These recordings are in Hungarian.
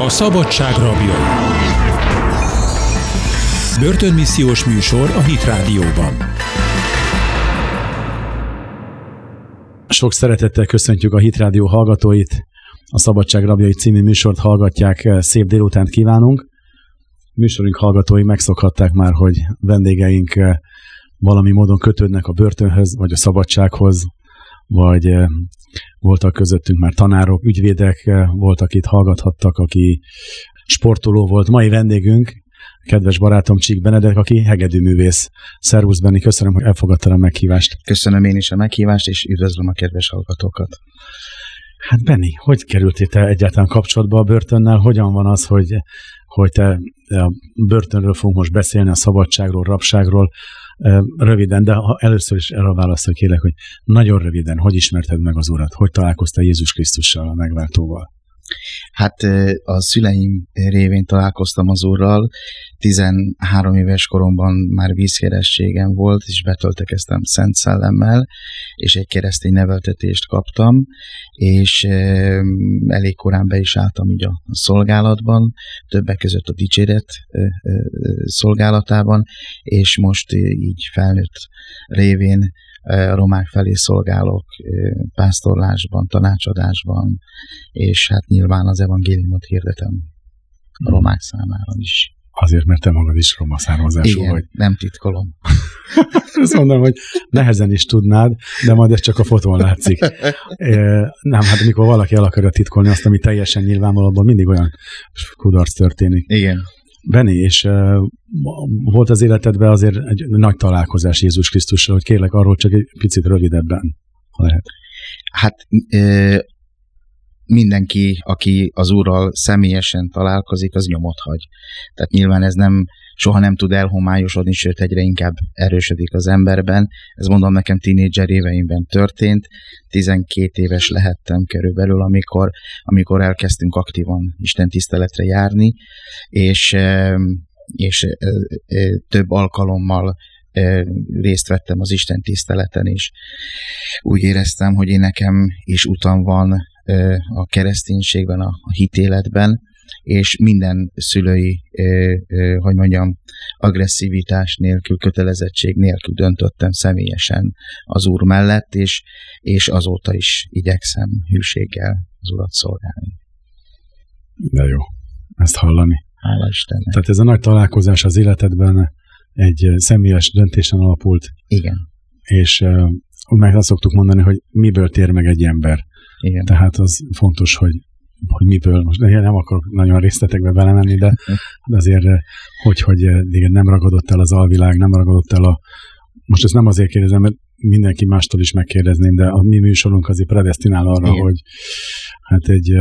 A szabadság rabjai. Börtönmissziós műsor a Hit Rádióban. Sok szeretettel köszöntjük a Hit Rádió hallgatóit. A Szabadság rabjai című műsort hallgatják. Szép délutánt kívánunk. Műsorunk hallgatói megszokhatták már, hogy vendégeink valami módon kötődnek a börtönhöz, vagy a szabadsághoz, vagy eh, voltak közöttünk már tanárok, ügyvédek, eh, voltak itt, hallgathattak, aki sportoló volt. Mai vendégünk, kedves barátom Csík Benedek, aki hegedűművész. Szervusz Benni, köszönöm, hogy elfogadtad a meghívást. Köszönöm én is a meghívást, és üdvözlöm a kedves hallgatókat. Hát Benni, hogy kerültél te egyáltalán kapcsolatba a börtönnel? Hogyan van az, hogy, hogy te a börtönről fogunk most beszélni, a szabadságról, rabságról, Röviden, de először is erre válaszol kérlek, hogy nagyon röviden, hogy ismerted meg az Urat? Hogy találkoztál Jézus Krisztussal, a megváltóval? Hát a szüleim révén találkoztam az Úrral, 13 éves koromban már vízkerességem volt, és betöltekeztem Szent Szellemmel, és egy keresztény neveltetést kaptam, és elég korán be is álltam így a szolgálatban, többek között a dicséret szolgálatában, és most így felnőtt révén a romák felé szolgálok pásztorlásban, tanácsadásban, és hát nyilván az evangéliumot hirdetem a romák számára is. Azért, mert te magad is roma származású Igen, vagy. nem titkolom. Azt mondom, hogy nehezen is tudnád, de majd ez csak a fotón látszik. Nem, hát amikor valaki el akarja titkolni azt, ami teljesen nyilvánvalóban mindig olyan kudarc történik. Igen. Benni, és uh, volt az életedben azért egy nagy találkozás Jézus Krisztussal, hogy kérlek arról csak egy picit rövidebben, ha lehet. Hát mindenki, aki az Úrral személyesen találkozik, az nyomot hagy. Tehát nyilván ez nem, soha nem tud elhomályosodni, sőt egyre inkább erősödik az emberben. Ez mondom nekem tínédzser éveimben történt. 12 éves lehettem körülbelül, amikor, amikor elkezdtünk aktívan Isten tiszteletre járni, és, és több alkalommal részt vettem az Isten tiszteleten, és úgy éreztem, hogy én nekem is utam van a kereszténységben, a hitéletben, és minden szülői, hogy mondjam, agresszivitás nélkül, kötelezettség nélkül döntöttem személyesen az Úr mellett, és, és azóta is igyekszem hűséggel az Urat szolgálni. De jó, ezt hallani. Hála Istennek. Tehát ez a nagy találkozás az életedben egy személyes döntésen alapult. Igen. És meg azt szoktuk mondani, hogy miből tér meg egy ember. Igen. Tehát az fontos, hogy, hogy miből, most nem akarok nagyon részletekbe belemenni, de, de azért, hogy, hogy igen, nem ragadott el az alvilág, nem ragadott el a... Most ezt nem azért kérdezem, mert mindenki mástól is megkérdezném, de a mi műsorunk azért predestinál arra, Igen. hogy hát egy...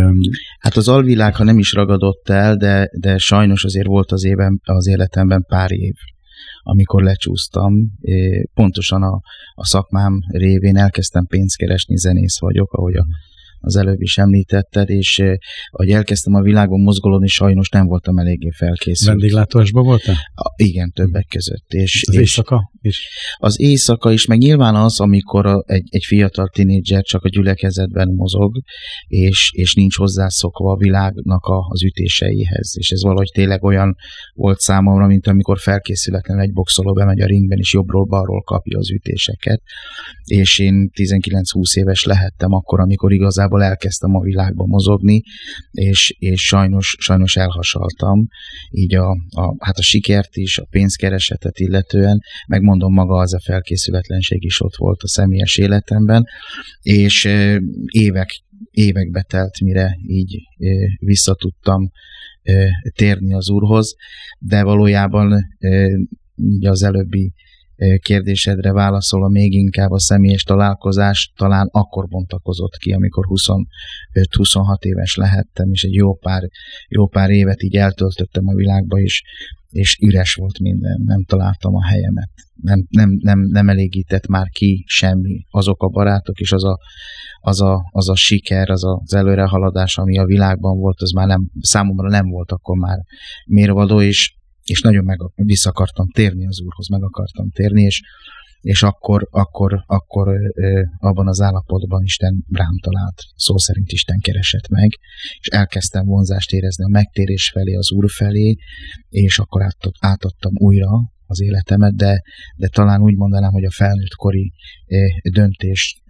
Hát az alvilág, ha nem is ragadott el, de, de sajnos azért volt az, éven, az életemben pár év, amikor lecsúsztam, pontosan a, a szakmám révén elkezdtem pénzt keresni, zenész vagyok, ahogy a az előbb is említetted, és ahogy elkezdtem a világon mozgolódni, sajnos nem voltam eléggé felkészült. Vendéglátásban voltál? A, igen, többek között. És, az és éjszaka is? Az éjszaka is, meg nyilván az, amikor a, egy, egy fiatal tinédzser csak a gyülekezetben mozog, és, és nincs hozzászokva a világnak a, az ütéseihez. És ez valahogy tényleg olyan volt számomra, mint amikor felkészületlen egy boxoló bemegy a ringben, és jobbról-balról kapja az ütéseket. És én 19-20 éves lehettem akkor, amikor igazából igazából elkezdtem a világba mozogni, és, és sajnos, sajnos elhasaltam, így a, a, hát a sikert is, a pénzkeresetet illetően, megmondom maga az a felkészületlenség is ott volt a személyes életemben, és évek, évekbe telt, mire így visszatudtam térni az úrhoz, de valójában így az előbbi kérdésedre válaszolva még inkább a személyes találkozás talán akkor bontakozott ki, amikor 25-26 éves lehettem, és egy jó pár, jó pár évet így eltöltöttem a világba, és, és üres volt minden, nem találtam a helyemet. Nem, nem, nem, nem elégített már ki semmi. Azok a barátok és az a, az a, az a siker, az az előrehaladás, ami a világban volt, az már nem, számomra nem volt akkor már mérvadó, és és nagyon meg, vissza akartam térni az Úrhoz, meg akartam térni, és, és akkor, akkor, akkor ö, abban az állapotban Isten rám talált, szó szerint Isten keresett meg, és elkezdtem vonzást érezni a megtérés felé, az Úr felé, és akkor átadtam újra az életemet, de, de talán úgy mondanám, hogy a felnőtt kori döntés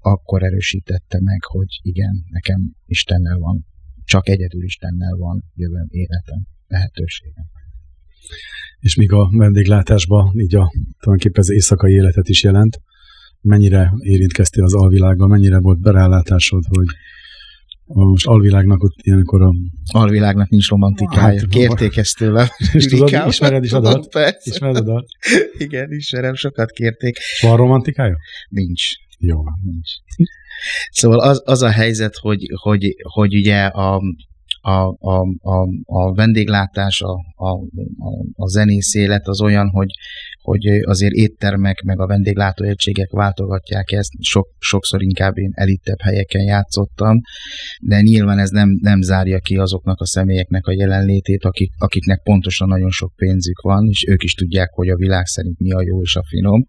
akkor erősítette meg, hogy igen, nekem Istennel van, csak egyedül Istennel van jövőm, életem, lehetőségem. És míg a vendéglátásban így a tulajdonképpen az éjszakai életet is jelent, mennyire érintkeztél az alvilágban, mennyire volt berálátásod, hogy most alvilágnak ott ilyenkor a... Alvilágnak nincs romantikája. Hát, Kérték ezt tőle. És tudod, ismered is a dalt? Persze. Ismered a dalt? Igen, ismerem, sokat kérték. Van romantikája? Nincs. Jó. Nincs. Szóval az, az a helyzet, hogy, hogy, hogy ugye a, a, a, a, a vendéglátás, a, a, a zenész élet az olyan, hogy, hogy azért éttermek meg a vendéglátóegységek váltogatják ezt, Sok, sokszor inkább én elittebb helyeken játszottam, de nyilván ez nem, nem zárja ki azoknak a személyeknek a jelenlétét, akik, akiknek pontosan nagyon sok pénzük van, és ők is tudják, hogy a világ szerint mi a jó és a finom,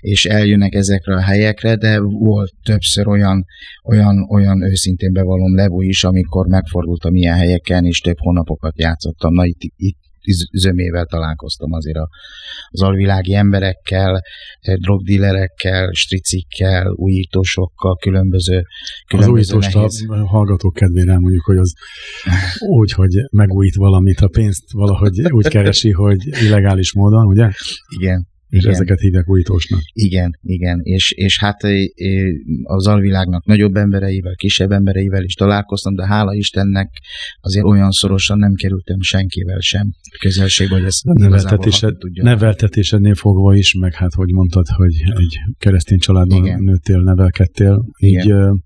és eljönnek ezekre a helyekre, de volt többször olyan, olyan, olyan őszintén bevallom levú is, amikor megfordultam ilyen helyeken, és több hónapokat játszottam. Na itt, itt zömével találkoztam azért az alvilági emberekkel, eh, drogdillerekkel, stricikkel, újítósokkal, különböző, különböző Az újítóst a hallgatók kedvére mondjuk, hogy az úgy, hogy megújít valamit, a pénzt valahogy úgy keresi, hogy illegális módon, ugye? Igen. És igen. ezeket hívják újítósnak. Igen, igen. És, és hát az alvilágnak nagyobb embereivel, kisebb embereivel is találkoztam, de hála Istennek azért olyan szorosan nem kerültem senkivel sem közelségbe, hogy ezt neveltetésed, neveltetésednél fogva is, meg hát hogy mondtad, hogy egy keresztény családban igen. nőttél, nevelkedtél, így igen.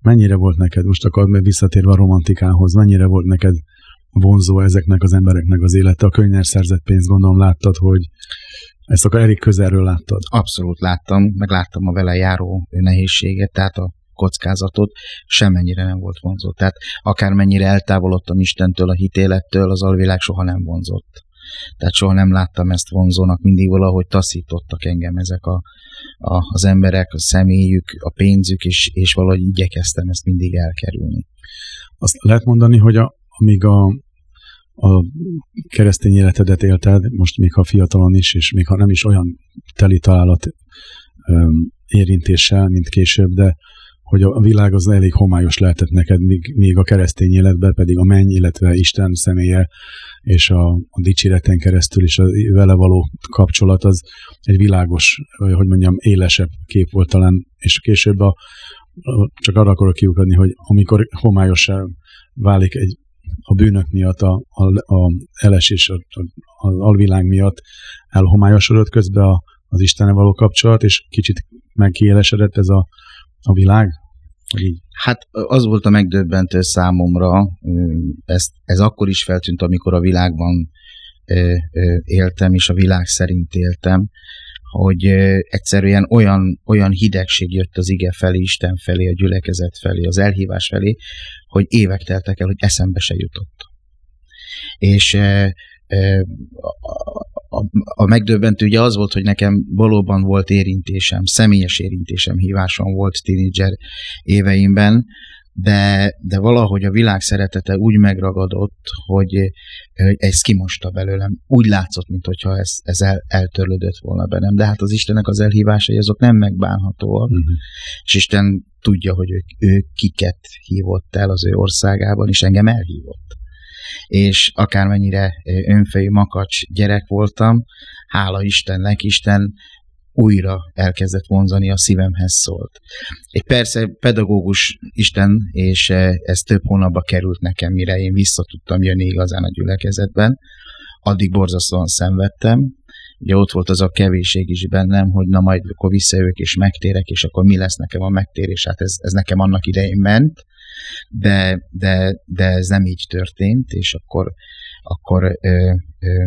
mennyire volt neked, most akkor visszatérve a romantikához, mennyire volt neked vonzó ezeknek az embereknek az élete, a könnyen szerzett pénzt gondolom láttad, hogy ezt akkor elég közelről láttad? Abszolút láttam, meg láttam a vele járó nehézséget, tehát a kockázatot, semennyire nem volt vonzott. Tehát akármennyire eltávolodtam Istentől, a hitélettől, az alvilág soha nem vonzott. Tehát soha nem láttam ezt vonzónak, mindig valahogy taszítottak engem ezek a, a, az emberek, a személyük, a pénzük, és, és valahogy igyekeztem ezt mindig elkerülni. Azt lehet mondani, hogy a, amíg a, a keresztény életedet élted, most még ha fiatalon is, és még ha nem is olyan teli találat érintéssel, mint később, de hogy a világ az elég homályos lehetett neked, míg, míg a keresztény életben pedig a menny, illetve Isten személye és a, a dicséreten keresztül is a vele való kapcsolat az egy világos, hogy mondjam, élesebb kép volt talán, és később a, csak arra akarok kiukadni, hogy amikor homályosá válik egy a bűnök miatt, a, a, a elesés, a, az alvilág miatt elhomályosodott közben a, az Istennel való kapcsolat, és kicsit megkielesedett ez a, a világ? Így. Hát az volt a megdöbbentő számomra, ez, ez akkor is feltűnt, amikor a világban éltem, és a világ szerint éltem, hogy egyszerűen olyan, olyan hidegség jött az ige felé, Isten felé, a gyülekezet felé, az elhívás felé, hogy évek teltek el, hogy eszembe se jutott. És a, a megdöbbentő ugye az volt, hogy nekem valóban volt érintésem, személyes érintésem, hívásom volt tínédzser éveimben, de, de valahogy a világ szeretete úgy megragadott, hogy, hogy ez kimosta belőlem. Úgy látszott, mintha ez, ez el, eltörlődött volna bennem. De hát az Istennek az elhívásai azok nem megbánhatóak, uh-huh. és Isten tudja, hogy ő, ő kiket hívott el az ő országában, és engem elhívott. És akármennyire önfejű makacs gyerek voltam, hála Istennek, Isten újra elkezdett vonzani, a szívemhez szólt. Egy persze pedagógus Isten, és eh, ez több hónapba került nekem, mire én vissza tudtam jönni igazán a gyülekezetben. Addig borzasztóan szenvedtem, ugye ott volt az a kevésség is bennem, hogy na majd akkor visszajövök és megtérek, és akkor mi lesz nekem a megtérés, hát ez, ez nekem annak idején ment, de, de, de ez nem így történt, és akkor akkor ö, ö,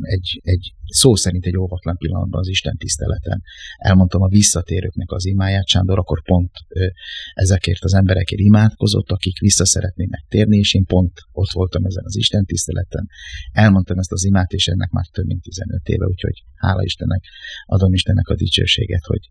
egy, egy szó szerint egy óvatlan pillanatban az Isten tiszteleten elmondtam a visszatérőknek az imáját, Sándor akkor pont ö, ezekért az emberekért imádkozott, akik vissza szeretnének térni, és én pont ott voltam ezen az Isten tiszteleten. Elmondtam ezt az imát, és ennek már több mint 15 éve, úgyhogy hála Istennek, adom Istennek a dicsőséget, hogy,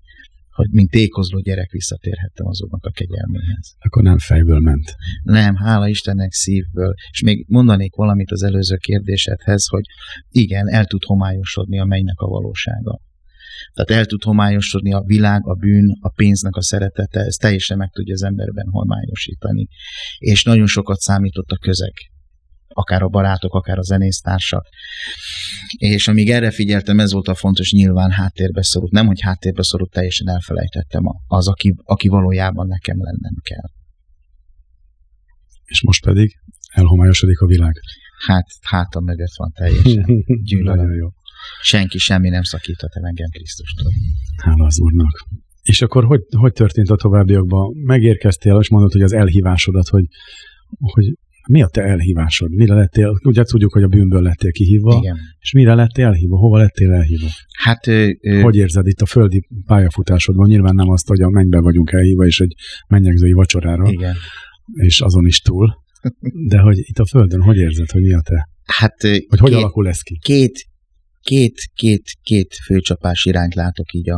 hogy mint tékozló gyerek visszatérhettem azoknak a kegyelméhez. Akkor nem fejből ment. Nem, hála Istennek szívből. És még mondanék valamit az előző kérdésedhez, hogy igen, el tud homályosodni a mennynek a valósága. Tehát el tud homályosodni a világ, a bűn, a pénznek a szeretete, ez teljesen meg tudja az emberben homályosítani. És nagyon sokat számított a közeg akár a barátok, akár a zenésztársak. És amíg erre figyeltem, ez volt a fontos, nyilván háttérbe szorult. Nem, hogy háttérbe szorult, teljesen elfelejtettem az, aki, aki valójában nekem lennem kell. És most pedig elhomályosodik a világ. Hát, hátam mögött van teljesen gyűlölöm. jó. Senki, semmi nem szakíthat el engem Krisztustól. Hála az Úrnak. És akkor hogy, hogy történt a továbbiakban? Megérkeztél, és mondod, hogy az elhívásodat, hogy, hogy mi a te elhívásod? Mire lettél? Ugye tudjuk, hogy a bűnből lettél kihívva, Igen. és mire lettél elhívva? Hova lettél elhívva? Hát, ö, ö, Hogy érzed itt a földi pályafutásodban? Nyilván nem azt, hogy a mennybe vagyunk elhívva, és egy mennyegzői vacsorára, igen. és azon is túl. De hogy itt a földön, hogy érzed, hogy mi a te? Hát, Hogy hogy két, alakul ez ki? két, két, két, főcsapás irányt látok így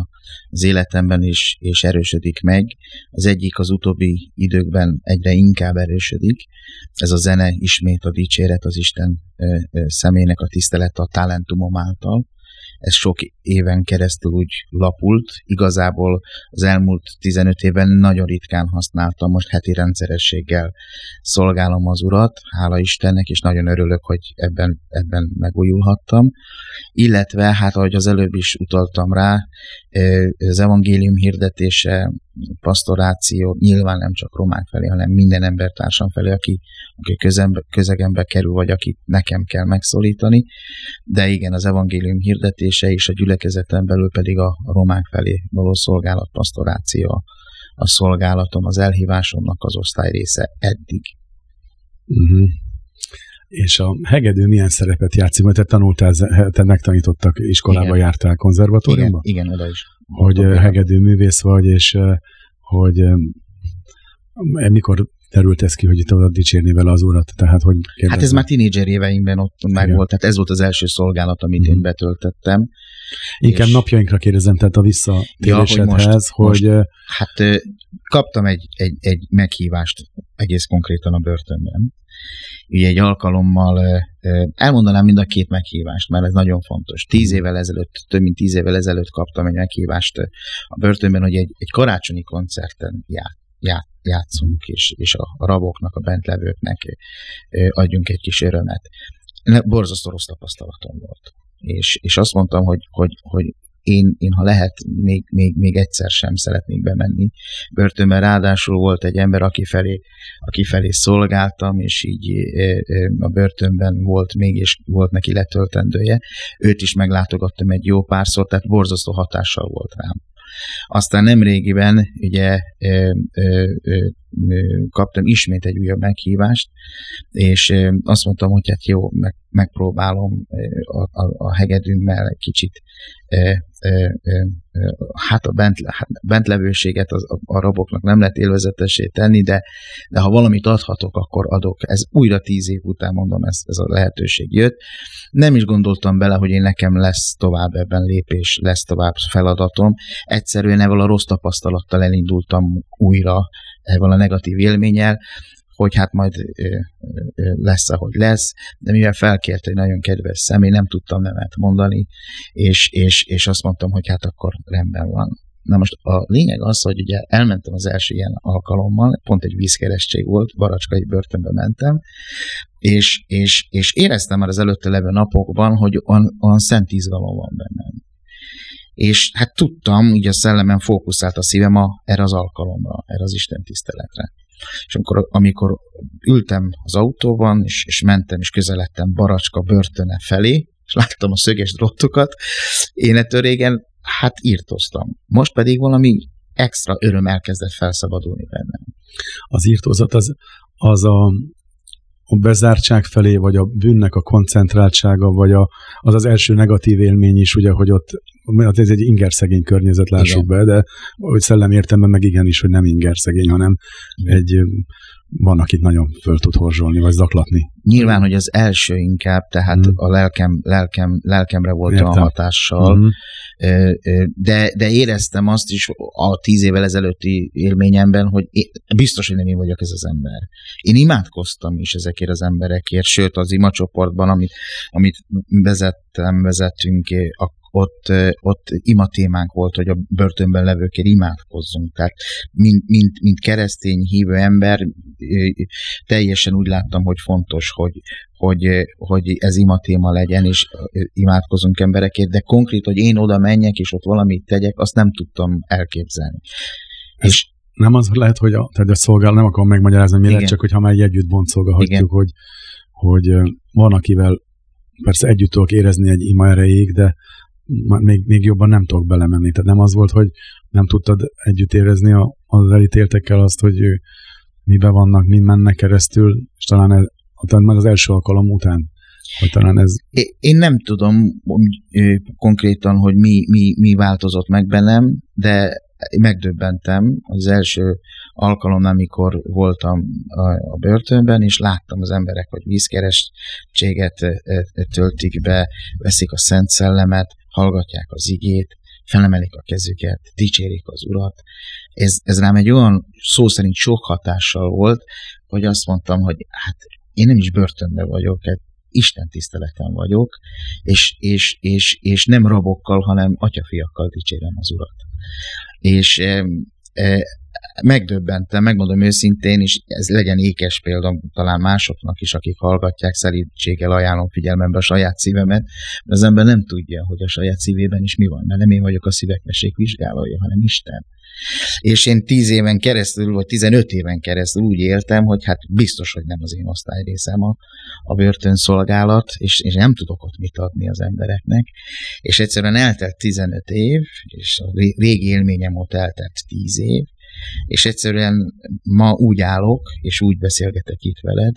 az életemben, és, és erősödik meg. Az egyik az utóbbi időkben egyre inkább erősödik. Ez a zene ismét a dicséret az Isten ö, ö, személynek a tisztelete a talentumom által. Ez sok éven keresztül úgy lapult. Igazából az elmúlt 15 évben nagyon ritkán használtam, most heti rendszerességgel szolgálom az Urat, hála Istennek, és nagyon örülök, hogy ebben, ebben megújulhattam. Illetve, hát ahogy az előbb is utaltam rá, az evangélium hirdetése, pastoráció nyilván nem csak romák felé, hanem minden embertársam felé, aki, aki közembe, közegembe kerül, vagy akit nekem kell megszólítani. De igen, az evangélium hirdetése és a gyülekezeten belül pedig a romák felé való szolgálat, pastoráció, a szolgálatom, az elhívásomnak az osztály része eddig. Uh-huh. És a hegedű milyen szerepet játszik? Mert te tanultál, te megtanítottak, iskolába Igen. jártál Igen, konzervatóriumba? igen, oda is. Hogy hegedű művész vagy, és hogy mikor terült ez ki, hogy itt oda dicsérni vele az urat? Tehát, hogy Hát ez kérdezem? már tínédzser éveimben ott meg volt, tehát ez volt az első szolgálat, amit Mhm. én betöltöttem. Inkább és- napjainkra kérdezem, tehát a visszatérésedhez, most- hogy, most. ö, Hát kaptam egy, egy, egy meghívást egész konkrétan a börtönben. Ugye egy alkalommal elmondanám mind a két meghívást, mert ez nagyon fontos. Tíz évvel ezelőtt, több mint tíz évvel ezelőtt kaptam egy meghívást a börtönben, hogy egy, egy karácsonyi koncerten ját, ját, játszunk, és, és a, raboknak, a bentlevőknek adjunk egy kis örömet. Borzasztó rossz tapasztalatom volt. És, és azt mondtam, hogy, hogy, hogy én, én, ha lehet, még, még, még egyszer sem szeretnék bemenni börtönbe. Ráadásul volt egy ember, aki felé, aki felé szolgáltam, és így ö, ö, a börtönben volt még, és volt neki letöltendője. Őt is meglátogattam egy jó párszor, tehát borzasztó hatással volt rám. Aztán nem régiben ugye ö, ö, ö, kaptam ismét egy újabb meghívást, és azt mondtam, hogy hát jó, meg, megpróbálom a, a, a hegedűmmel egy kicsit hát a bent, hát bentlevőséget az, a, raboknak nem lehet élvezetessé tenni, de, de ha valamit adhatok, akkor adok. Ez újra tíz év után mondom, ez, ez a lehetőség jött. Nem is gondoltam bele, hogy én nekem lesz tovább ebben lépés, lesz tovább feladatom. Egyszerűen ebből a rossz tapasztalattal elindultam újra, ebből a negatív élménnyel, hogy hát majd lesz, ahogy lesz, de mivel felkért egy nagyon kedves személy, nem tudtam nemet mondani, és, és, és azt mondtam, hogy hát akkor rendben van. Na most a lényeg az, hogy ugye elmentem az első ilyen alkalommal, pont egy vízkerestség volt, Baracskai börtönbe mentem, és, és, és éreztem már az előtte levő napokban, hogy olyan, olyan szent izgalom van bennem. És hát tudtam, ugye a szellemen fókuszált a szívem a, erre az alkalomra, erre az Isten tiszteletre. És amikor, amikor ültem az autóban, és, és mentem, és közeledtem Baracska börtöne felé, és láttam a szöges drótokat, én ettől régen hát írtoztam. Most pedig valami extra öröm elkezdett felszabadulni bennem. az írtózat az, az a a bezártság felé, vagy a bűnnek a koncentráltsága, vagy a, az az első negatív élmény is, ugye, hogy ott hát ez egy ingerszegény környezet, lássuk igen. be, de hogy szellem értemben meg igenis, hogy nem ingerszegény, hanem igen. egy van, akit nagyon föl tud horzsolni, vagy zaklatni. Nyilván, hogy az első inkább, tehát mm. a lelkem, lelkem, lelkemre volt Értem. a hatással, mm. de, de éreztem azt is a tíz évvel ezelőtti élményemben, hogy én, biztos, hogy nem én vagyok ez az ember. Én imádkoztam is ezekért az emberekért, sőt az imacsoportban, amit, amit vezettem, vezettünk, ott, ott ima témánk volt, hogy a börtönben levőkért imádkozzunk. Tehát mint, mint, mint keresztény hívő ember teljesen úgy láttam, hogy fontos, hogy, hogy, hogy ez ima téma legyen, és imádkozunk emberekért, de konkrét, hogy én oda menjek, és ott valamit tegyek, azt nem tudtam elképzelni. Ez és nem az lehet, hogy a, tehát a szolgál, nem akarom megmagyarázni, mi lehet, csak hogyha már együtt boncolgatjuk, hogy, hogy van, akivel persze együtt tudok érezni egy ima erejéig, de még, még jobban nem tudok belemenni. Tehát nem az volt, hogy nem tudtad együtt érezni a, az elítéltekkel azt, hogy ő mibe vannak, mi mennek keresztül, és talán ez, már az első alkalom után, vagy talán ez... Én nem tudom konkrétan, hogy mi, mi, mi változott meg bennem, de megdöbbentem az első alkalommal, amikor voltam a, a börtönben, és láttam az emberek, hogy vízkerestséget töltik be, veszik a Szent Szellemet, hallgatják az igét, felemelik a kezüket, dicsérik az Urat. Ez, ez rám egy olyan szó szerint sok hatással volt, hogy azt mondtam, hogy hát én nem is börtönben vagyok, hát Isten tiszteleten vagyok, és, és, és, és nem rabokkal, hanem atyafiakkal dicsérem az Urat. És e, megdöbbentem, megmondom őszintén, és ez legyen ékes példa talán másoknak is, akik hallgatják, szerítséggel ajánlom figyelmembe a saját szívemet, mert az ember nem tudja, hogy a saját szívében is mi van, mert nem én vagyok a szívek vizsgálója, hanem Isten. És én tíz éven keresztül, vagy tizenöt éven keresztül úgy éltem, hogy hát biztos, hogy nem az én osztályrészem a, a börtönszolgálat, és, és nem tudok ott mit adni az embereknek. És egyszerűen eltelt 15 év, és a régi élményem ott eltelt 10 év, és egyszerűen ma úgy állok, és úgy beszélgetek itt veled,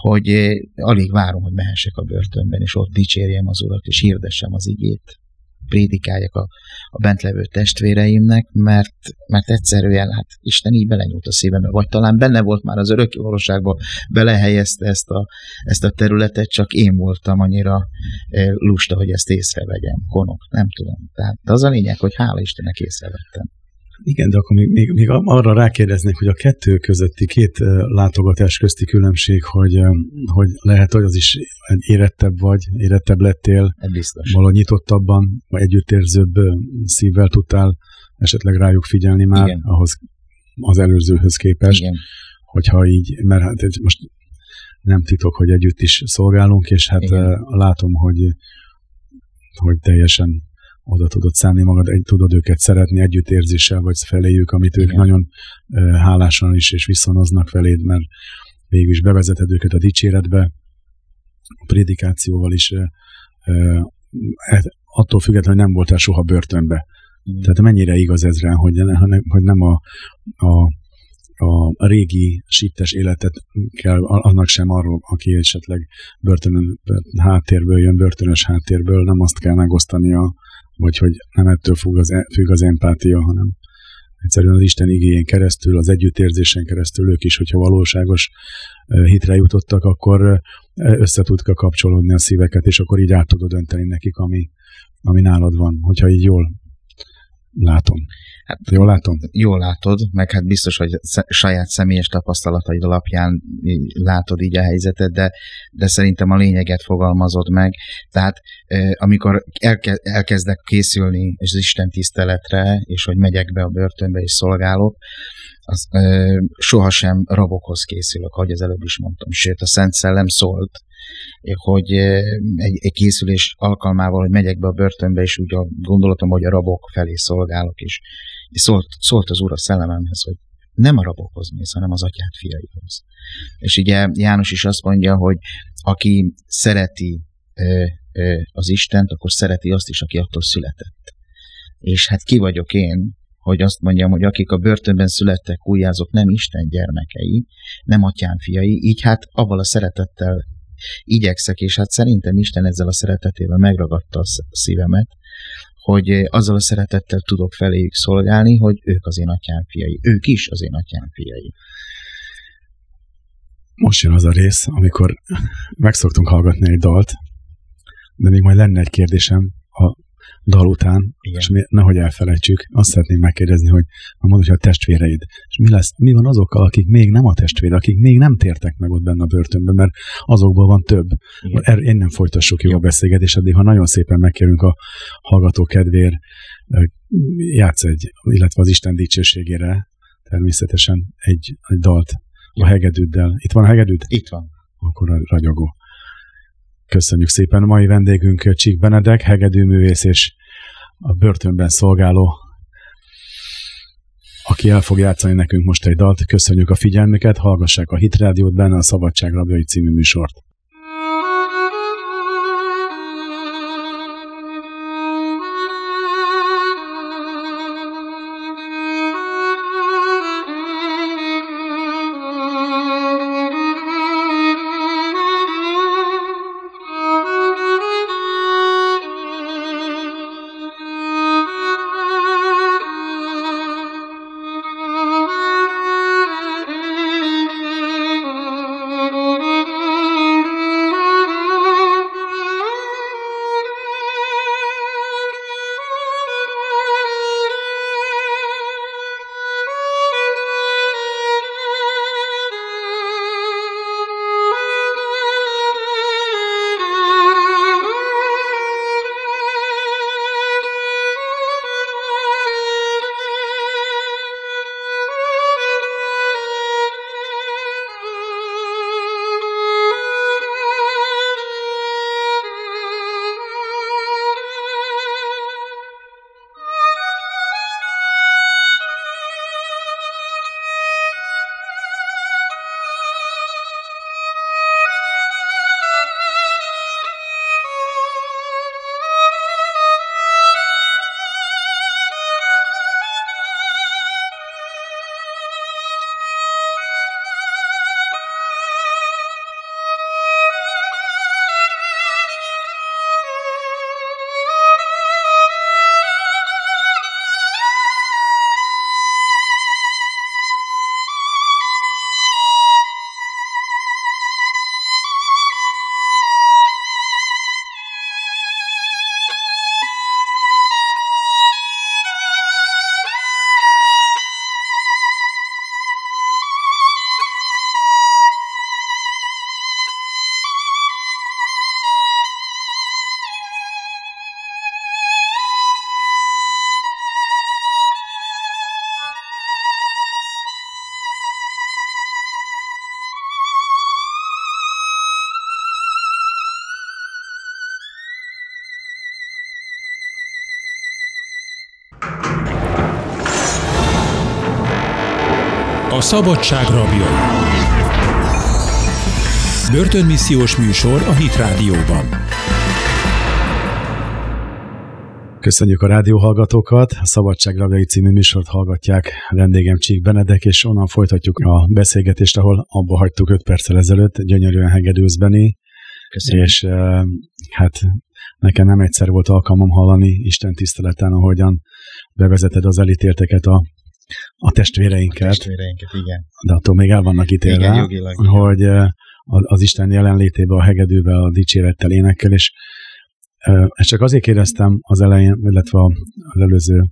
hogy eh, alig várom, hogy mehessek a börtönben, és ott dicsérjem az Urat, és hirdessem az igét, prédikáljak a, a bentlevő testvéreimnek, mert, mert egyszerűen hát Isten így belenyúlt a szívembe, vagy talán benne volt már az örökké valóságban, belehelyezte ezt a, ezt a területet, csak én voltam annyira eh, lusta, hogy ezt észrevegyem, konok, nem tudom. Tehát az a lényeg, hogy hála Istennek észrevettem. Igen, de akkor még, még, még arra rákérdeznék, hogy a kettő közötti két látogatás közti különbség, hogy, hogy lehet, hogy az is érettebb vagy, érettebb lettél, biztos. valahogy nyitottabban, vagy együttérzőbb szívvel tudtál esetleg rájuk figyelni már, Igen. ahhoz az előzőhöz képest, Igen. hogyha így, mert hát most nem titok, hogy együtt is szolgálunk, és hát Igen. látom, hogy hogy teljesen oda tudod szállni magad, egy, tudod őket szeretni együttérzéssel, vagy feléjük, amit ők Igen. nagyon hálásan is és viszonoznak feléd, mert végül is bevezeted őket a dicséretbe, a prédikációval is, e, attól függetlenül, hogy nem voltál soha börtönbe. Igen. Tehát mennyire igaz ez rá, hogy, hogy nem a, a a régi síptes életet kell annak sem arról, aki esetleg börtönön háttérből jön, börtönös háttérből, nem azt kell megosztania vagy hogy nem ettől függ az, e, függ az empátia, hanem egyszerűen az Isten igényen keresztül, az együttérzésen keresztül ők is, hogyha valóságos hitre jutottak, akkor össze tudka kapcsolódni a szíveket, és akkor így át tudod önteni nekik, ami, ami nálad van, hogyha így jól látom. Hát, jól látom? Jól látod, meg hát biztos, hogy saját személyes tapasztalataid alapján látod így a helyzetet, de, de szerintem a lényeget fogalmazod meg. Tehát amikor elke, elkezdek készülni az Isten tiszteletre, és hogy megyek be a börtönbe és szolgálok, az, ö, sohasem rabokhoz készülök, ahogy az előbb is mondtam. Sőt, a Szent Szellem szólt, hogy egy, egy készülés alkalmával, hogy megyek be a börtönbe, és úgy a gondolatom, hogy a rabok felé szolgálok, és, és szólt, szólt az Úr a szellememhez, hogy nem a rabokhoz mész, hanem az atyát fiaihoz. És ugye János is azt mondja, hogy aki szereti ö, ö, az Istent, akkor szereti azt is, aki attól született. És hát ki vagyok én, hogy azt mondjam, hogy akik a börtönben születtek, újjázok, nem Isten gyermekei, nem atyám fiai, így hát avval a szeretettel igyekszek, és hát szerintem Isten ezzel a szeretetével megragadta a szívemet, hogy azzal a szeretettel tudok feléjük szolgálni, hogy ők az én atyám fiai. Ők is az én atyám fiai. Most jön az a rész, amikor megszoktunk hallgatni egy dalt, de még majd lenne egy kérdésem dal után, Igen. és nehogy elfelejtsük, azt szeretném megkérdezni, hogy mondod, hogy a testvéreid, és mi, lesz, mi van azokkal, akik még nem a testvére, akik még nem tértek meg ott benne a börtönben, mert azokból van több. Igen. Er, én nem folytassuk jó a beszélgetést, addig, ha nagyon szépen megkérünk a hallgató kedvér, játsz egy, illetve az Isten dicsőségére természetesen egy, egy dalt a hegedűddel. Itt van a hegedűd? Itt van. Akkor a ragyogó. Köszönjük szépen. A mai vendégünk Csík Benedek, hegedűművész és a börtönben szolgáló, aki el fog játszani nekünk most egy dalt. Köszönjük a figyelmüket, hallgassák a Hit Rádiót benne a Szabadság Rabjai című műsort. Szabadság rabja. Börtönmissziós műsor a Hit Rádióban. Köszönjük a rádióhallgatókat, a Szabadság Rabjai című műsort hallgatják vendégem Csík Benedek, és onnan folytatjuk a beszélgetést, ahol abba hagytuk 5 perccel ezelőtt, gyönyörűen hegedűz Beni, és eh, hát nekem nem egyszer volt alkalmam hallani Isten tiszteleten, ahogyan bevezeted az elítélteket a a testvéreinket. A testvéreinket, igen. De attól még el vannak ítélve, igen, jogilag, hogy az Isten jelenlétébe, a hegedűbe, a dicsérettel énekkel, és ezt csak azért kérdeztem az elején, illetve az előző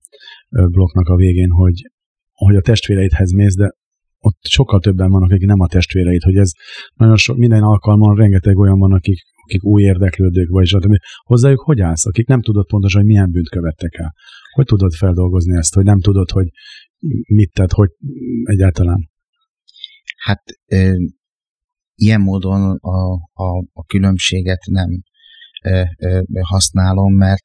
blokknak a végén, hogy, hogy a testvéreidhez mész, de ott sokkal többen vannak, akik nem a testvéreid, hogy ez nagyon sok, minden alkalman rengeteg olyan van, akik, akik új érdeklődők, vagy stb. Hozzájuk hogy állsz, akik nem tudod pontosan, hogy milyen bűnt követtek el? Hogy tudod feldolgozni ezt, hogy nem tudod, hogy mit tett, hogy egyáltalán? Hát e, ilyen módon a, a, a különbséget nem e, e, használom, mert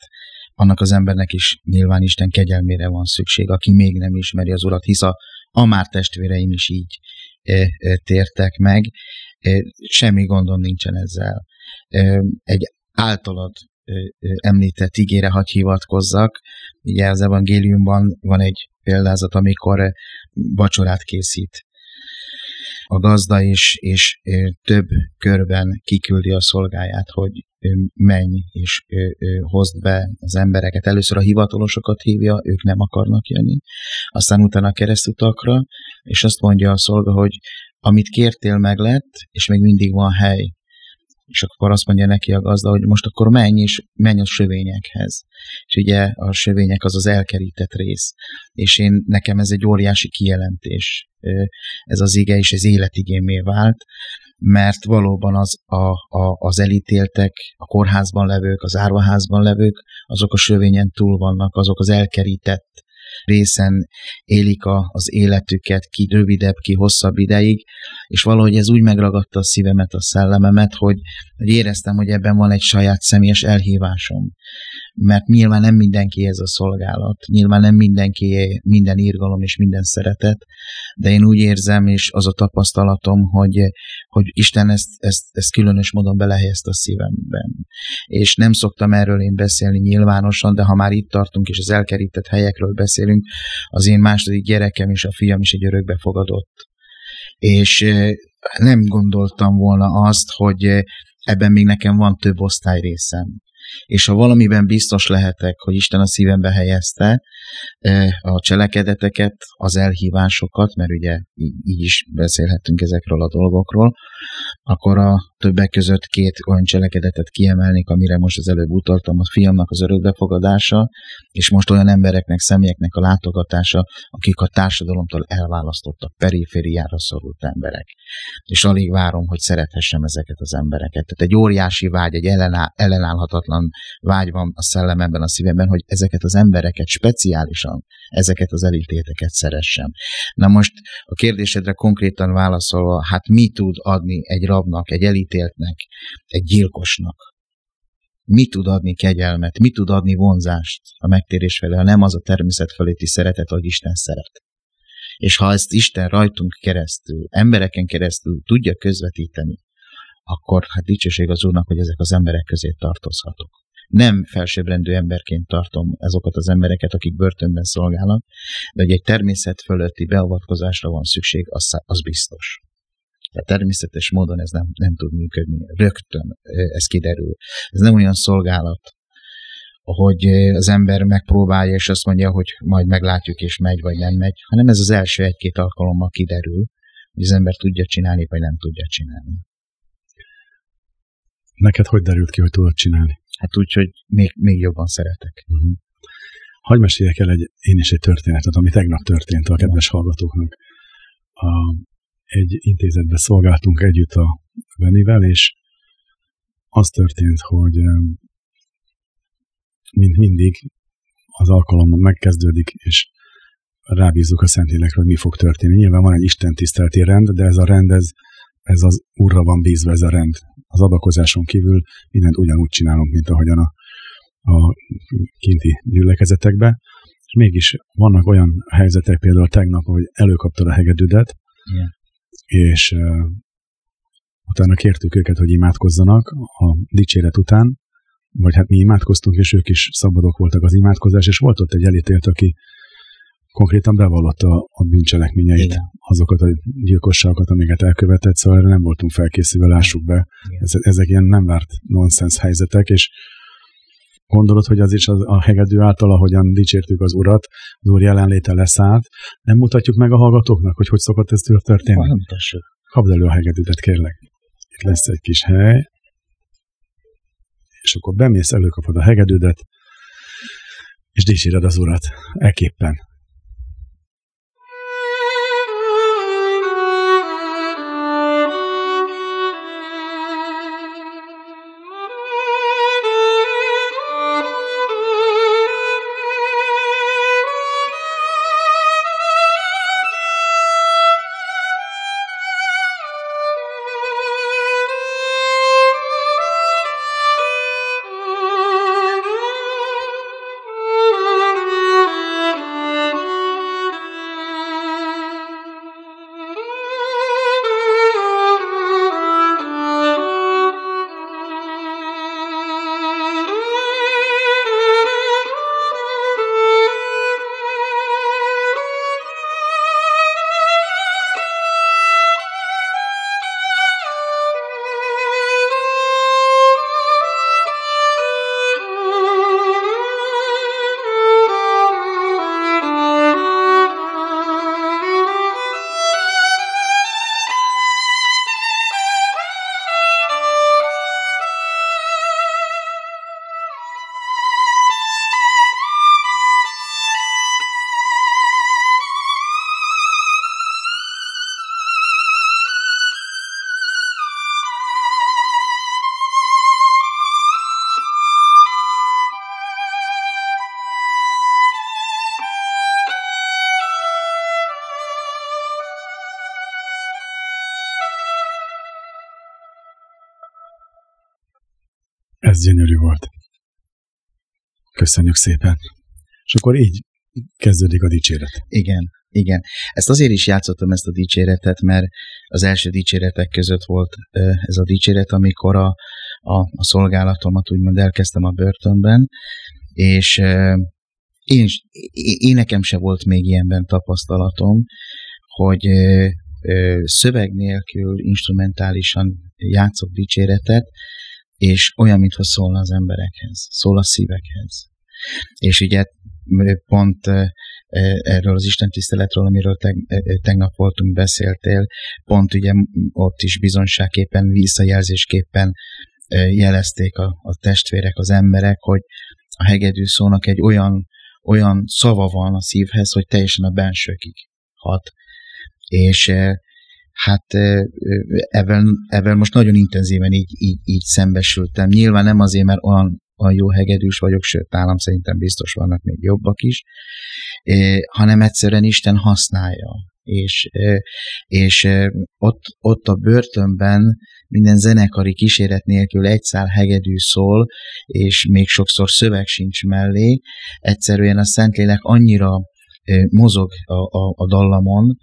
annak az embernek is nyilván Isten kegyelmére van szükség, aki még nem ismeri az Urat, hisz a, a már testvéreim is így e, e, tértek meg. E, semmi gondom nincsen ezzel. E, egy általad említett igére hagy hivatkozzak. Ugye az evangéliumban van egy példázat, amikor vacsorát készít a gazda is, és több körben kiküldi a szolgáját, hogy menj és hozd be az embereket. Először a hivatalosokat hívja, ők nem akarnak jönni, aztán utána keresztutakra, és azt mondja a szolga, hogy amit kértél meg lett, és még mindig van hely. És akkor azt mondja neki a gazda, hogy most akkor menj, és menj a sövényekhez. És ugye a sövények az az elkerített rész. És én nekem ez egy óriási kijelentés. Ez az ige és ez életigémé vált, mert valóban az, a, a, az elítéltek, a kórházban levők, az árvaházban levők, azok a sövényen túl vannak, azok az elkerített részen élik a, az életüket, ki rövidebb, ki hosszabb ideig, és valahogy ez úgy megragadta a szívemet, a szellememet, hogy, hogy éreztem, hogy ebben van egy saját személyes elhívásom. Mert nyilván nem mindenki ez a szolgálat, nyilván nem mindenki minden írgalom és minden szeretet, de én úgy érzem, és az a tapasztalatom, hogy, hogy Isten ezt, ezt, ezt különös módon belehelyezte a szívemben. És nem szoktam erről én beszélni nyilvánosan, de ha már itt tartunk, és az elkerített helyekről beszélünk, az én második gyerekem és a fiam is egy örökbefogadott. És nem gondoltam volna azt, hogy ebben még nekem van több osztályrészem és ha valamiben biztos lehetek, hogy Isten a szívembe helyezte a cselekedeteket, az elhívásokat, mert ugye így is beszélhetünk ezekről a dolgokról, akkor a többek között két olyan cselekedetet kiemelnék, amire most az előbb utaltam, a fiamnak az örökbefogadása, és most olyan embereknek, személyeknek a látogatása, akik a társadalomtól elválasztottak, perifériára szorult emberek. És alig várom, hogy szerethessem ezeket az embereket. Tehát egy óriási vágy, egy ellenáll, ellenállhatatlan vágy van a szellememben, a szívemben, hogy ezeket az embereket speciálisan, ezeket az elítélteket szeressem. Na most a kérdésedre konkrétan válaszolva, hát mi tud adni egy rabnak, egy elítéltnek, egy gyilkosnak? Mi tud adni kegyelmet, mi tud adni vonzást a megtérés felé, ha nem az a természet fölötti szeretet, hogy Isten szeret. És ha ezt Isten rajtunk keresztül, embereken keresztül tudja közvetíteni, akkor hát dicsőség az Úrnak, hogy ezek az emberek közé tartozhatok. Nem felsőbbrendű emberként tartom azokat az embereket, akik börtönben szolgálnak, de hogy egy természet fölötti beavatkozásra van szükség, az, az biztos. De természetes módon ez nem, nem tud működni. Rögtön ez kiderül. Ez nem olyan szolgálat, hogy az ember megpróbálja, és azt mondja, hogy majd meglátjuk, és megy, vagy nem megy, hanem ez az első egy-két alkalommal kiderül, hogy az ember tudja csinálni, vagy nem tudja csinálni. Neked hogy derült ki, hogy tudod csinálni? Hát úgy, hogy még, még jobban szeretek. Uh-huh. Hagy meséljek el egy, én is egy történetet, ami tegnap történt a kedves hallgatóknak. A, egy intézetbe szolgáltunk együtt a Benivel, és az történt, hogy mint mindig az alkalom megkezdődik, és rábízzuk a Szentlélekre, hogy mi fog történni. Nyilván van egy Isten tiszteleti rend, de ez a rend, ez, ez az Úrra van bízva ez a rend. Az adakozáson kívül mindent ugyanúgy csinálunk, mint ahogyan a, a kinti gyülekezetekbe. És mégis vannak olyan helyzetek, például tegnap, hogy előkaptad a hegedűdet, yeah és utána kértük őket, hogy imádkozzanak a dicséret után, vagy hát mi imádkoztunk, és ők is szabadok voltak az imádkozás, és volt ott egy elítélt, aki konkrétan bevallotta a bűncselekményeit, Igen. azokat a gyilkosságokat, amiket elkövetett, szóval erre nem voltunk felkészülve, lássuk be. Ez, ezek ilyen nem várt nonsens helyzetek, és Gondolod, hogy az is az, a hegedű által, ahogyan dicsértük az Urat, az Úr jelenléte leszállt. Nem mutatjuk meg a hallgatóknak, hogy hogy szokott ez történni? Nem mutassuk. Kapd elő a hegedűdet, kérlek. Itt lesz egy kis hely. És akkor bemész, előkapod a hegedűdet, és dicséred az Urat. Eképpen. Ez gyönyörű volt. Köszönjük szépen. És akkor így kezdődik a dicséret. Igen, igen. Ezt azért is játszottam ezt a dicséretet, mert az első dicséretek között volt ez a dicséret, amikor a, a, a szolgálatomat úgymond elkezdtem a börtönben, és én, én nekem se volt még ilyenben tapasztalatom, hogy szöveg nélkül instrumentálisan játszok dicséretet, és olyan, mintha szólna az emberekhez, szól a szívekhez. És ugye pont erről az Isten tiszteletről, amiről tegnap voltunk, beszéltél, pont ugye ott is bizonságképpen, visszajelzésképpen jelezték a, a testvérek, az emberek, hogy a hegedű szónak egy olyan, olyan szava van a szívhez, hogy teljesen a bensőkig hat. És hát ebben, ebben most nagyon intenzíven így, így, így szembesültem. Nyilván nem azért, mert olyan, olyan jó hegedűs vagyok, sőt, nálam szerintem biztos vannak még jobbak is, hanem egyszerűen Isten használja. És, és ott, ott a börtönben minden zenekari kíséret nélkül egy szál hegedű szól, és még sokszor szöveg sincs mellé. Egyszerűen a Szentlélek annyira mozog a, a, a dallamon,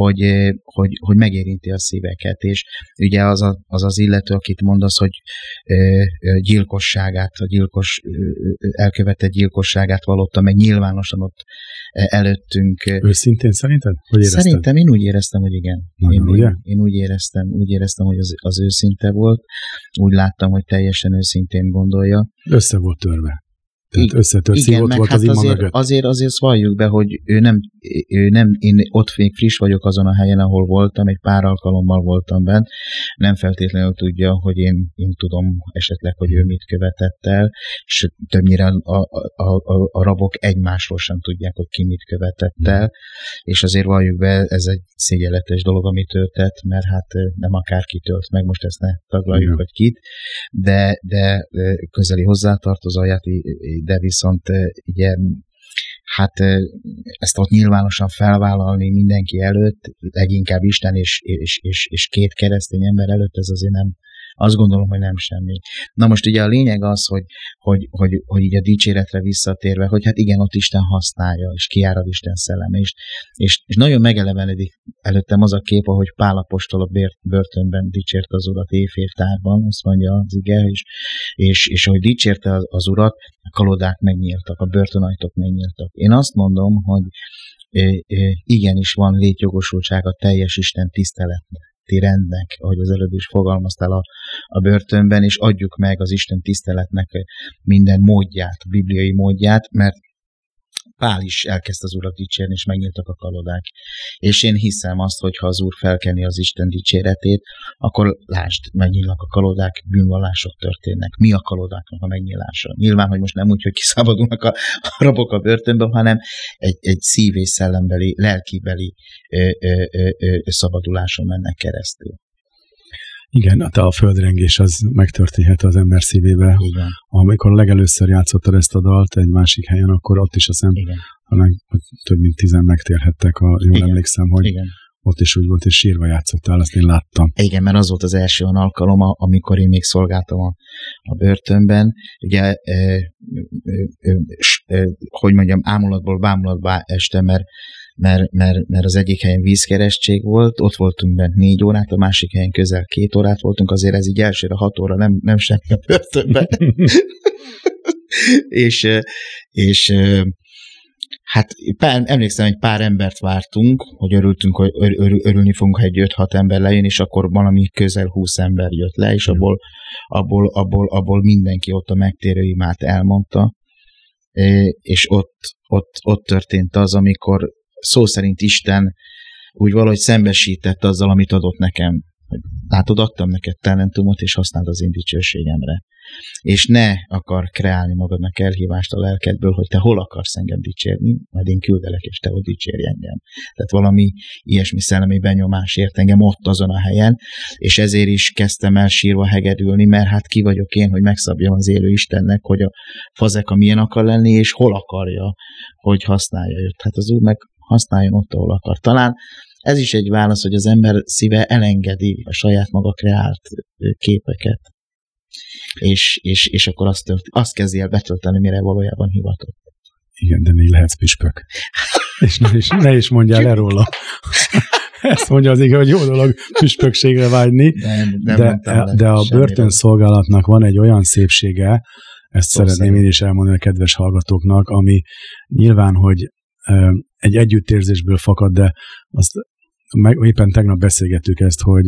hogy, hogy, hogy megérinti a szíveket, és ugye az, a, az az illető, akit mondasz, hogy gyilkosságát, a gyilkos, elkövetett gyilkosságát vallotta meg nyilvánosan ott előttünk. Őszintén szerinted? Hogy érezted? Szerintem én úgy éreztem, hogy igen. Nagyon, én, ugye? Én úgy éreztem, úgy éreztem, hogy az, az őszinte volt. Úgy láttam, hogy teljesen őszintén gondolja. Össze volt törve. Tehát összetört Igen, meg volt hát az azért, mögött. azért, azért valljuk be, hogy ő nem, ő nem, én ott még friss vagyok azon a helyen, ahol voltam, egy pár alkalommal voltam bent, nem feltétlenül tudja, hogy én, én tudom esetleg, hogy ő mit követett el, és többnyire a, a, a, a rabok egymásról sem tudják, hogy ki mit követett el, és azért valljuk be, ez egy szégyenletes dolog, amit ő tett, mert hát nem akárki tölt meg, most ezt ne taglaljuk, Igen. hogy kit, de, de közeli hozzátartozóját de viszont ugye hát ezt ott nyilvánosan felvállalni mindenki előtt, leginkább Isten és, és, és, és két keresztény ember előtt, ez azért nem, azt gondolom, hogy nem semmi. Na most ugye a lényeg az, hogy, hogy, hogy, hogy így a dicséretre visszatérve, hogy hát igen, ott Isten használja, és kiárad Isten szelleme, és, és, és nagyon megelevenedik előttem az a kép, ahogy Pál apostol a börtönben dicsért az urat éjféltárban, azt mondja az ige, és, és, és ahogy dicsérte az, az urat, a kalodák megnyíltak, a börtönajtók megnyíltak. Én azt mondom, hogy igenis van létjogosultság a teljes Isten tiszteletnek rendnek, ahogy az előbb is fogalmaztál a, a börtönben, és adjuk meg az Isten tiszteletnek minden módját, bibliai módját, mert Pál is elkezdte az Urat dicsérni, és megnyíltak a kalodák. És én hiszem azt, hogy ha az Úr felkeni az Isten dicséretét, akkor lásd, megnyílnak a kalodák, bűnvallások történnek. Mi a kalodáknak a megnyílása? Nyilván, hogy most nem úgy, hogy kiszabadulnak a, a rabok a börtönből, hanem egy, egy szív- és szellembeli, lelkibeli ö, ö, ö, ö, szabaduláson mennek keresztül. Igen, hát a földrengés az megtörténhet az ember szívébe. Igen, Amikor legelőször játszottad ezt a dalt egy másik helyen, akkor ott is azt hiszem, talán több mint tizen megtérhettek, a, jól Igen. emlékszem, hogy igen. ott is úgy volt, és sírva játszottál, azt én láttam. Igen, mert az volt az első olyan alkalom, amikor én még szolgáltam a, a börtönben. Ugye, e, e, e, e, hogy mondjam, ámulatból bámulatba estem, mert, mert, mert, mert az egyik helyen vízkerestség volt, ott voltunk bent négy órát, a másik helyen közel két órát voltunk, azért ez így elsőre hat óra, nem, nem semmi a börtönben. és, és Hát pár, emlékszem, hogy pár embert vártunk, hogy örültünk, hogy ör, ör, örülni fogunk, ha egy 5-6 ember lejön, és akkor valami közel 20 ember jött le, és abból, abból, abból, abból mindenki ott a megtérő imát elmondta, és ott, ott, ott történt az, amikor szó szerint Isten úgy valahogy szembesített azzal, amit adott nekem. Látod, adtam neked talentumot, és használd az én dicsőségemre. És ne akar kreálni magadnak elhívást a lelkedből, hogy te hol akarsz engem dicsérni, majd én küldelek, és te ott dicsérj engem. Tehát valami ilyesmi szellemi benyomás ért engem ott azon a helyen, és ezért is kezdtem el sírva hegedülni, mert hát ki vagyok én, hogy megszabjam az élő Istennek, hogy a fazeka milyen akar lenni, és hol akarja, hogy használja őt. Hát az úr meg használjon ott, ahol akar. Talán ez is egy válasz, hogy az ember szíve elengedi a saját maga kreált képeket. És, és, és akkor azt, tört, azt kezdi el betölteni, mire valójában hivatott. Igen, de még lehetsz püspök. És ne is, ne is mondjál le róla. Ezt mondja az igen, hogy jó dolog püspökségre vágyni, Nem, nem de, de a börtönszolgálatnak van egy olyan szépsége, ezt Szó szeretném én is elmondani a kedves hallgatóknak, ami nyilván, hogy egy együttérzésből fakad, de azt meg, éppen tegnap beszélgettük ezt, hogy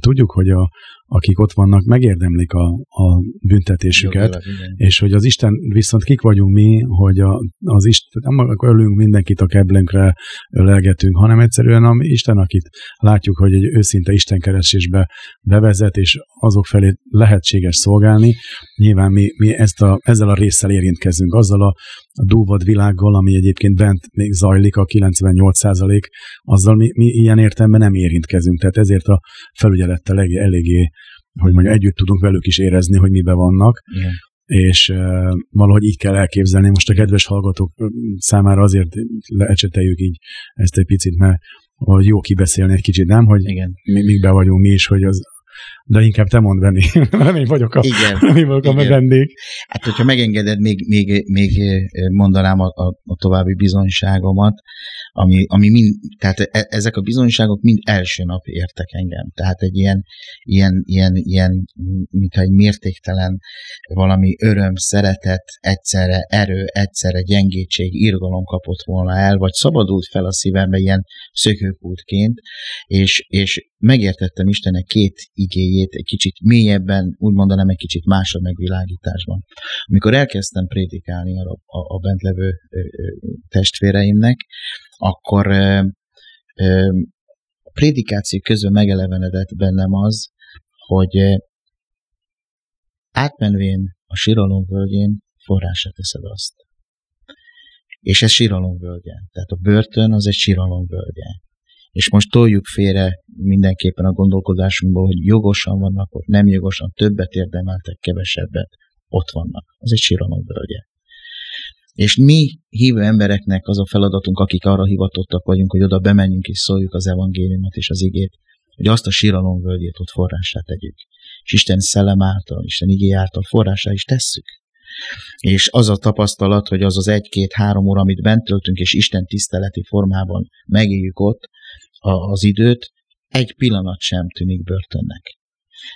tudjuk, hogy a, akik ott vannak, megérdemlik a, a büntetésüket, igen. és hogy az Isten viszont kik vagyunk mi, hogy a, az Isten, nem ölünk mindenkit a keblünkre, ölelgetünk, hanem egyszerűen a Isten, akit látjuk, hogy egy őszinte Istenkeresésbe bevezet, és azok felé lehetséges szolgálni. Nyilván mi, mi ezt a, ezzel a résszel érintkezünk, azzal a, a dúvad világgal, ami egyébként bent még zajlik, a 98 százalék, azzal mi, mi ilyen értelemben nem érintkezünk. Tehát ezért a felügyelettel elég, eléggé, hogy mondja, együtt tudunk velük is érezni, hogy mibe vannak Igen. és uh, valahogy így kell elképzelni. Most a kedves hallgatók számára azért lecseteljük így ezt egy picit, mert hogy jó kibeszélni egy kicsit, nem? Hogy Igen. mi, mikbe vagyunk mi is, hogy az de inkább te mondd, Benni. nem én vagyok a, Igen. nem én vagyok a Igen. vendég. Hát, hogyha megengeded, még, még, még mondanám a, a, a további bizonyságomat, ami, ami mind, tehát e- ezek a bizonyságok mind első nap értek engem. Tehát egy ilyen, ilyen, ilyen, ilyen mintha egy mértéktelen valami öröm, szeretet, egyszerre erő, egyszerre gyengétség, irgalom kapott volna el, vagy szabadult fel a szívembe ilyen szökőkútként, és, és megértettem Istennek két igéjét egy kicsit mélyebben, úgy mondanám egy kicsit másabb megvilágításban. Amikor elkezdtem prédikálni a, a, a bent levő ö, ö, testvéreimnek, akkor a prédikáció közben megelevenedett bennem az, hogy átmenvén a síralom völgyén forrásra teszed azt. És ez síralom völgye. Tehát a börtön az egy síralom völgye. És most toljuk félre mindenképpen a gondolkodásunkból, hogy jogosan vannak ott, nem jogosan, többet érdemeltek, kevesebbet, ott vannak. Az egy síralom völgye. És mi hívő embereknek az a feladatunk, akik arra hivatottak vagyunk, hogy oda bemenjünk és szóljuk az evangéliumot és az igét, hogy azt a síralom völgyét ott forrássá tegyük. És Isten szellem által, Isten igé által forrássá is tesszük. És az a tapasztalat, hogy az az egy-két-három óra, amit bent töltünk, és Isten tiszteleti formában megéljük ott az időt, egy pillanat sem tűnik börtönnek.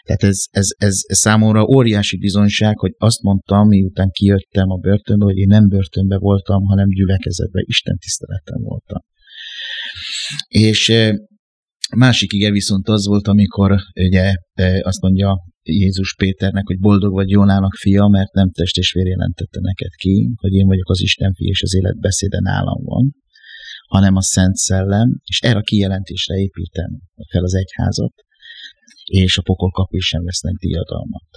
Tehát ez, ez, ez, számomra óriási bizonyság, hogy azt mondtam, miután kijöttem a börtönből, hogy én nem börtönbe voltam, hanem gyülekezetben, Isten tiszteleten voltam. És másik ige viszont az volt, amikor ugye azt mondja Jézus Péternek, hogy boldog vagy Jónának fia, mert nem test és vér jelentette neked ki, hogy én vagyok az Isten fia, és az élet beszéde nálam van, hanem a Szent Szellem, és erre a kijelentésre építem fel az egyházat, és a pokol kapu is sem vesznek diadalmat.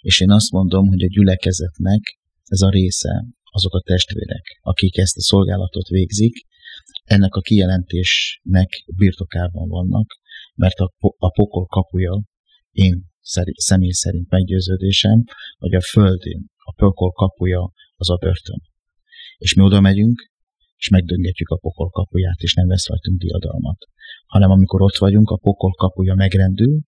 És én azt mondom, hogy a gyülekezetnek ez a része, azok a testvérek, akik ezt a szolgálatot végzik, ennek a kijelentésnek birtokában vannak, mert a, a pokol kapuja, én szeri- személy szerint meggyőződésem, hogy a földön a pokol kapuja az a börtön. És mi oda megyünk, és megdöngetjük a pokol kapuját, és nem vesz rajtunk diadalmat. Hanem amikor ott vagyunk, a pokol kapuja megrendül,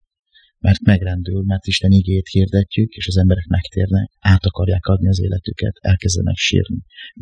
mert megrendül, mert Isten igét hirdetjük, és az emberek megtérnek, át akarják adni az életüket, elkezdenek sírni,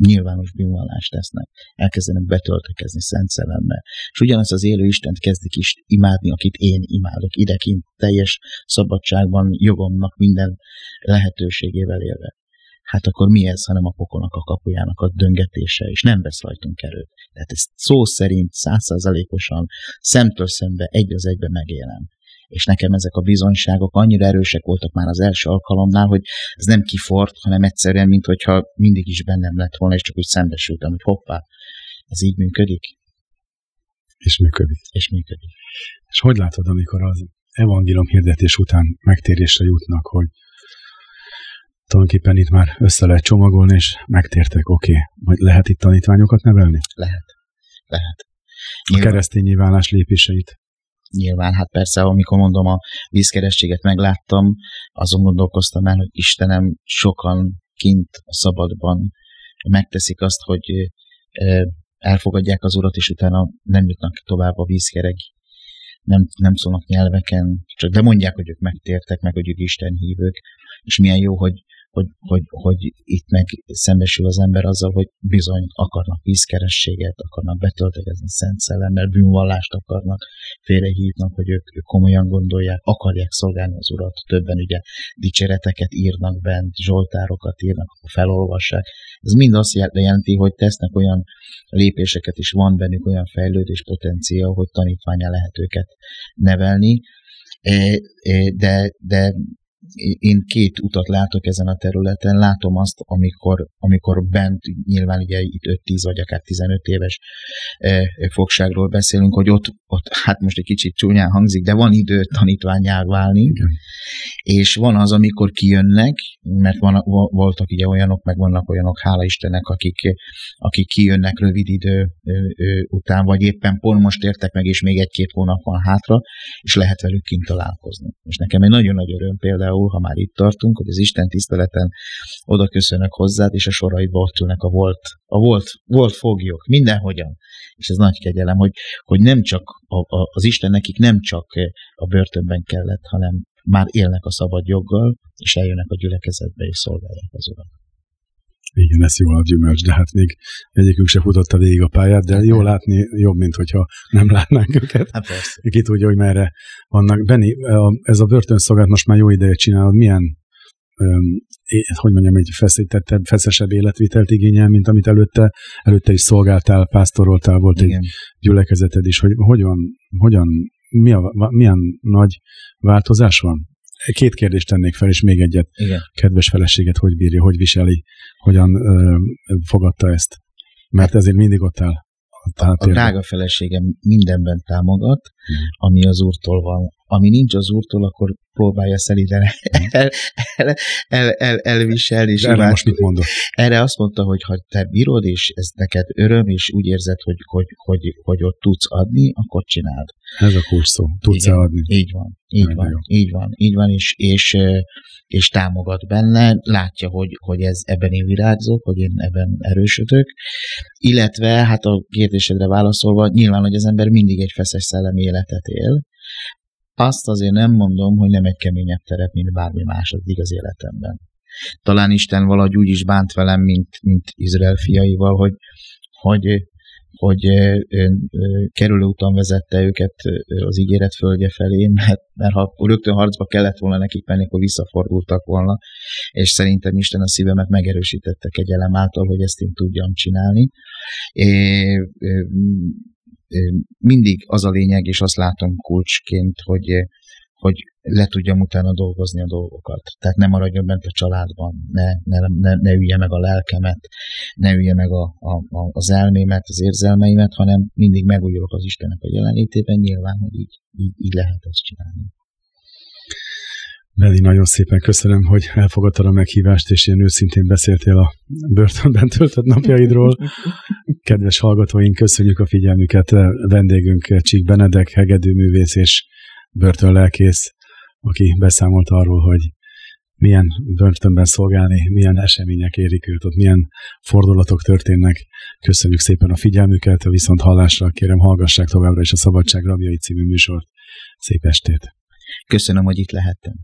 nyilvános bűnvallást tesznek, elkezdenek betöltekezni Szent Szellemmel. És ugyanazt az élő Istent kezdik is imádni, akit én imádok, idekint teljes szabadságban, jogomnak minden lehetőségével élve. Hát akkor mi ez, hanem a pokolnak a kapujának a döngetése, és nem vesz rajtunk erőt. Tehát ezt szó szerint százszázalékosan szemtől szembe egy az egybe megélem és nekem ezek a bizonyságok annyira erősek voltak már az első alkalomnál, hogy ez nem kifort, hanem egyszerűen, mint hogyha mindig is bennem lett volna, és csak úgy szembesültem, hogy hoppá, ez így működik, És működik. és működik. És hogy látod, amikor az evangélium hirdetés után megtérésre jutnak, hogy tulajdonképpen itt már össze lehet csomagolni, és megtértek, oké, okay. majd lehet itt tanítványokat nevelni? Lehet. Lehet. A keresztény nyilvánlás lépéseit. Nyilván, hát persze, amikor mondom, a vízkerességet megláttam, azon gondolkoztam el, hogy Istenem sokan kint a szabadban megteszik azt, hogy elfogadják az Urat, és utána nem jutnak tovább a vízkereg nem, nem szólnak nyelveken, csak de mondják, hogy ők megtértek, meg hogy ők Isten hívők, és milyen jó, hogy, hogy, hogy, hogy itt meg szembesül az ember azzal, hogy bizony akarnak vízkerességet, akarnak betöltekezni szent szellemmel, bűnvallást akarnak, félrehívnak, hogy ők, ők komolyan gondolják, akarják szolgálni az Urat, többen ugye dicséreteket írnak bent, zsoltárokat írnak, akkor felolvassák. Ez mind azt jelenti, hogy tesznek olyan lépéseket, és van bennük olyan fejlődés potenciál, hogy tanítványá lehet őket nevelni, de, de én két utat látok ezen a területen. Látom azt, amikor, amikor bent, nyilván ugye itt 5-10 vagy akár 15 éves fogságról beszélünk, hogy ott, ott, hát most egy kicsit csúnyán hangzik, de van idő tanítványá válni, Igen. és van az, amikor kijönnek, mert van, voltak ugye olyanok, meg vannak olyanok, hála Istennek, akik, akik kijönnek rövid idő után, vagy éppen pont most értek meg, és még egy-két hónap van hátra, és lehet velük kint találkozni. És nekem egy nagyon nagy öröm például például, ha már itt tartunk, hogy az Isten tiszteleten oda köszönök hozzád, és a soraidba ott ülnek a volt, a volt, volt foglyok, mindenhogyan. És ez nagy kegyelem, hogy, hogy nem csak a, a, az Isten nekik nem csak a börtönben kellett, hanem már élnek a szabad joggal, és eljönnek a gyülekezetbe, és szolgálják az Urat. Igen, ez jól a gyümölcs, de hát még egyikük se futotta végig a pályát, de jó látni jobb, mint hogyha nem látnánk őket. Hát persze. Ki tudja, hogy merre vannak. Benni, ez a börtönszolgálat most már jó ideje csinálod. Milyen, hogy mondjam, egy feszítettebb, feszesebb életvitelt igényel, mint amit előtte, előtte is szolgáltál, pásztoroltál, volt Igen. egy gyülekezeted is, hogy hogyan, hogyan mi a, milyen nagy változás van? Két kérdést tennék fel, és még egyet. Igen. Kedves feleséget hogy bírja, hogy viseli, hogyan ö, fogadta ezt? Mert ezért mindig ott áll. A, a drága feleségem mindenben támogat. Ami az úrtól van. Ami nincs az úrtól, akkor próbálja szeliden hmm. el, el, el, el, elviselni. És erre most mit mondott? Erre azt mondta, hogy ha te bírod, és ez neked öröm, és úgy érzed, hogy, hogy, hogy, hogy ott tudsz adni, akkor csináld. Ez a kulcs szó. Tudsz Igen, adni? Így van. Így van, így van, így van, és, és, és támogat benne, látja, hogy, hogy ez ebben én virágzok, hogy én ebben erősödök, illetve, hát a kérdésedre válaszolva, nyilván, hogy az ember mindig egy feszes szellemi életet él, azt azért nem mondom, hogy nem egy keményebb terep, mint bármi más az igaz életemben. Talán Isten valahogy úgy is bánt velem, mint, mint Izrael fiaival, hogy, hogy hogy kerülőúton vezette őket az ígéret földje felé, mert, mert ha rögtön harcba kellett volna nekik menni, akkor visszafordultak volna, és szerintem Isten a szívemet megerősítette kegyelem által, hogy ezt én tudjam csinálni. É, mindig az a lényeg, és azt látom kulcsként, hogy hogy le tudjam utána dolgozni a dolgokat. Tehát ne maradjon bent a családban, ne, ne, ne, ne ülje meg a lelkemet, ne ülje meg a, a, a, az elmémet, az érzelmeimet, hanem mindig megújulok az Istennek a jelenlétében, nyilván, hogy így, így, így lehet ezt csinálni. Beli, nagyon szépen köszönöm, hogy elfogadtad a meghívást, és ilyen őszintén beszéltél a börtönben töltött napjaidról. Kedves hallgatóink, köszönjük a figyelmüket. Vendégünk Csík Benedek, hegedűművész és börtönlelkész, aki beszámolt arról, hogy milyen börtönben szolgálni, milyen események érik őt, ott milyen fordulatok történnek. Köszönjük szépen a figyelmüket, a viszont hallásra kérem hallgassák továbbra is a Szabadság Rabjai című műsort. Szép estét! Köszönöm, hogy itt lehettem.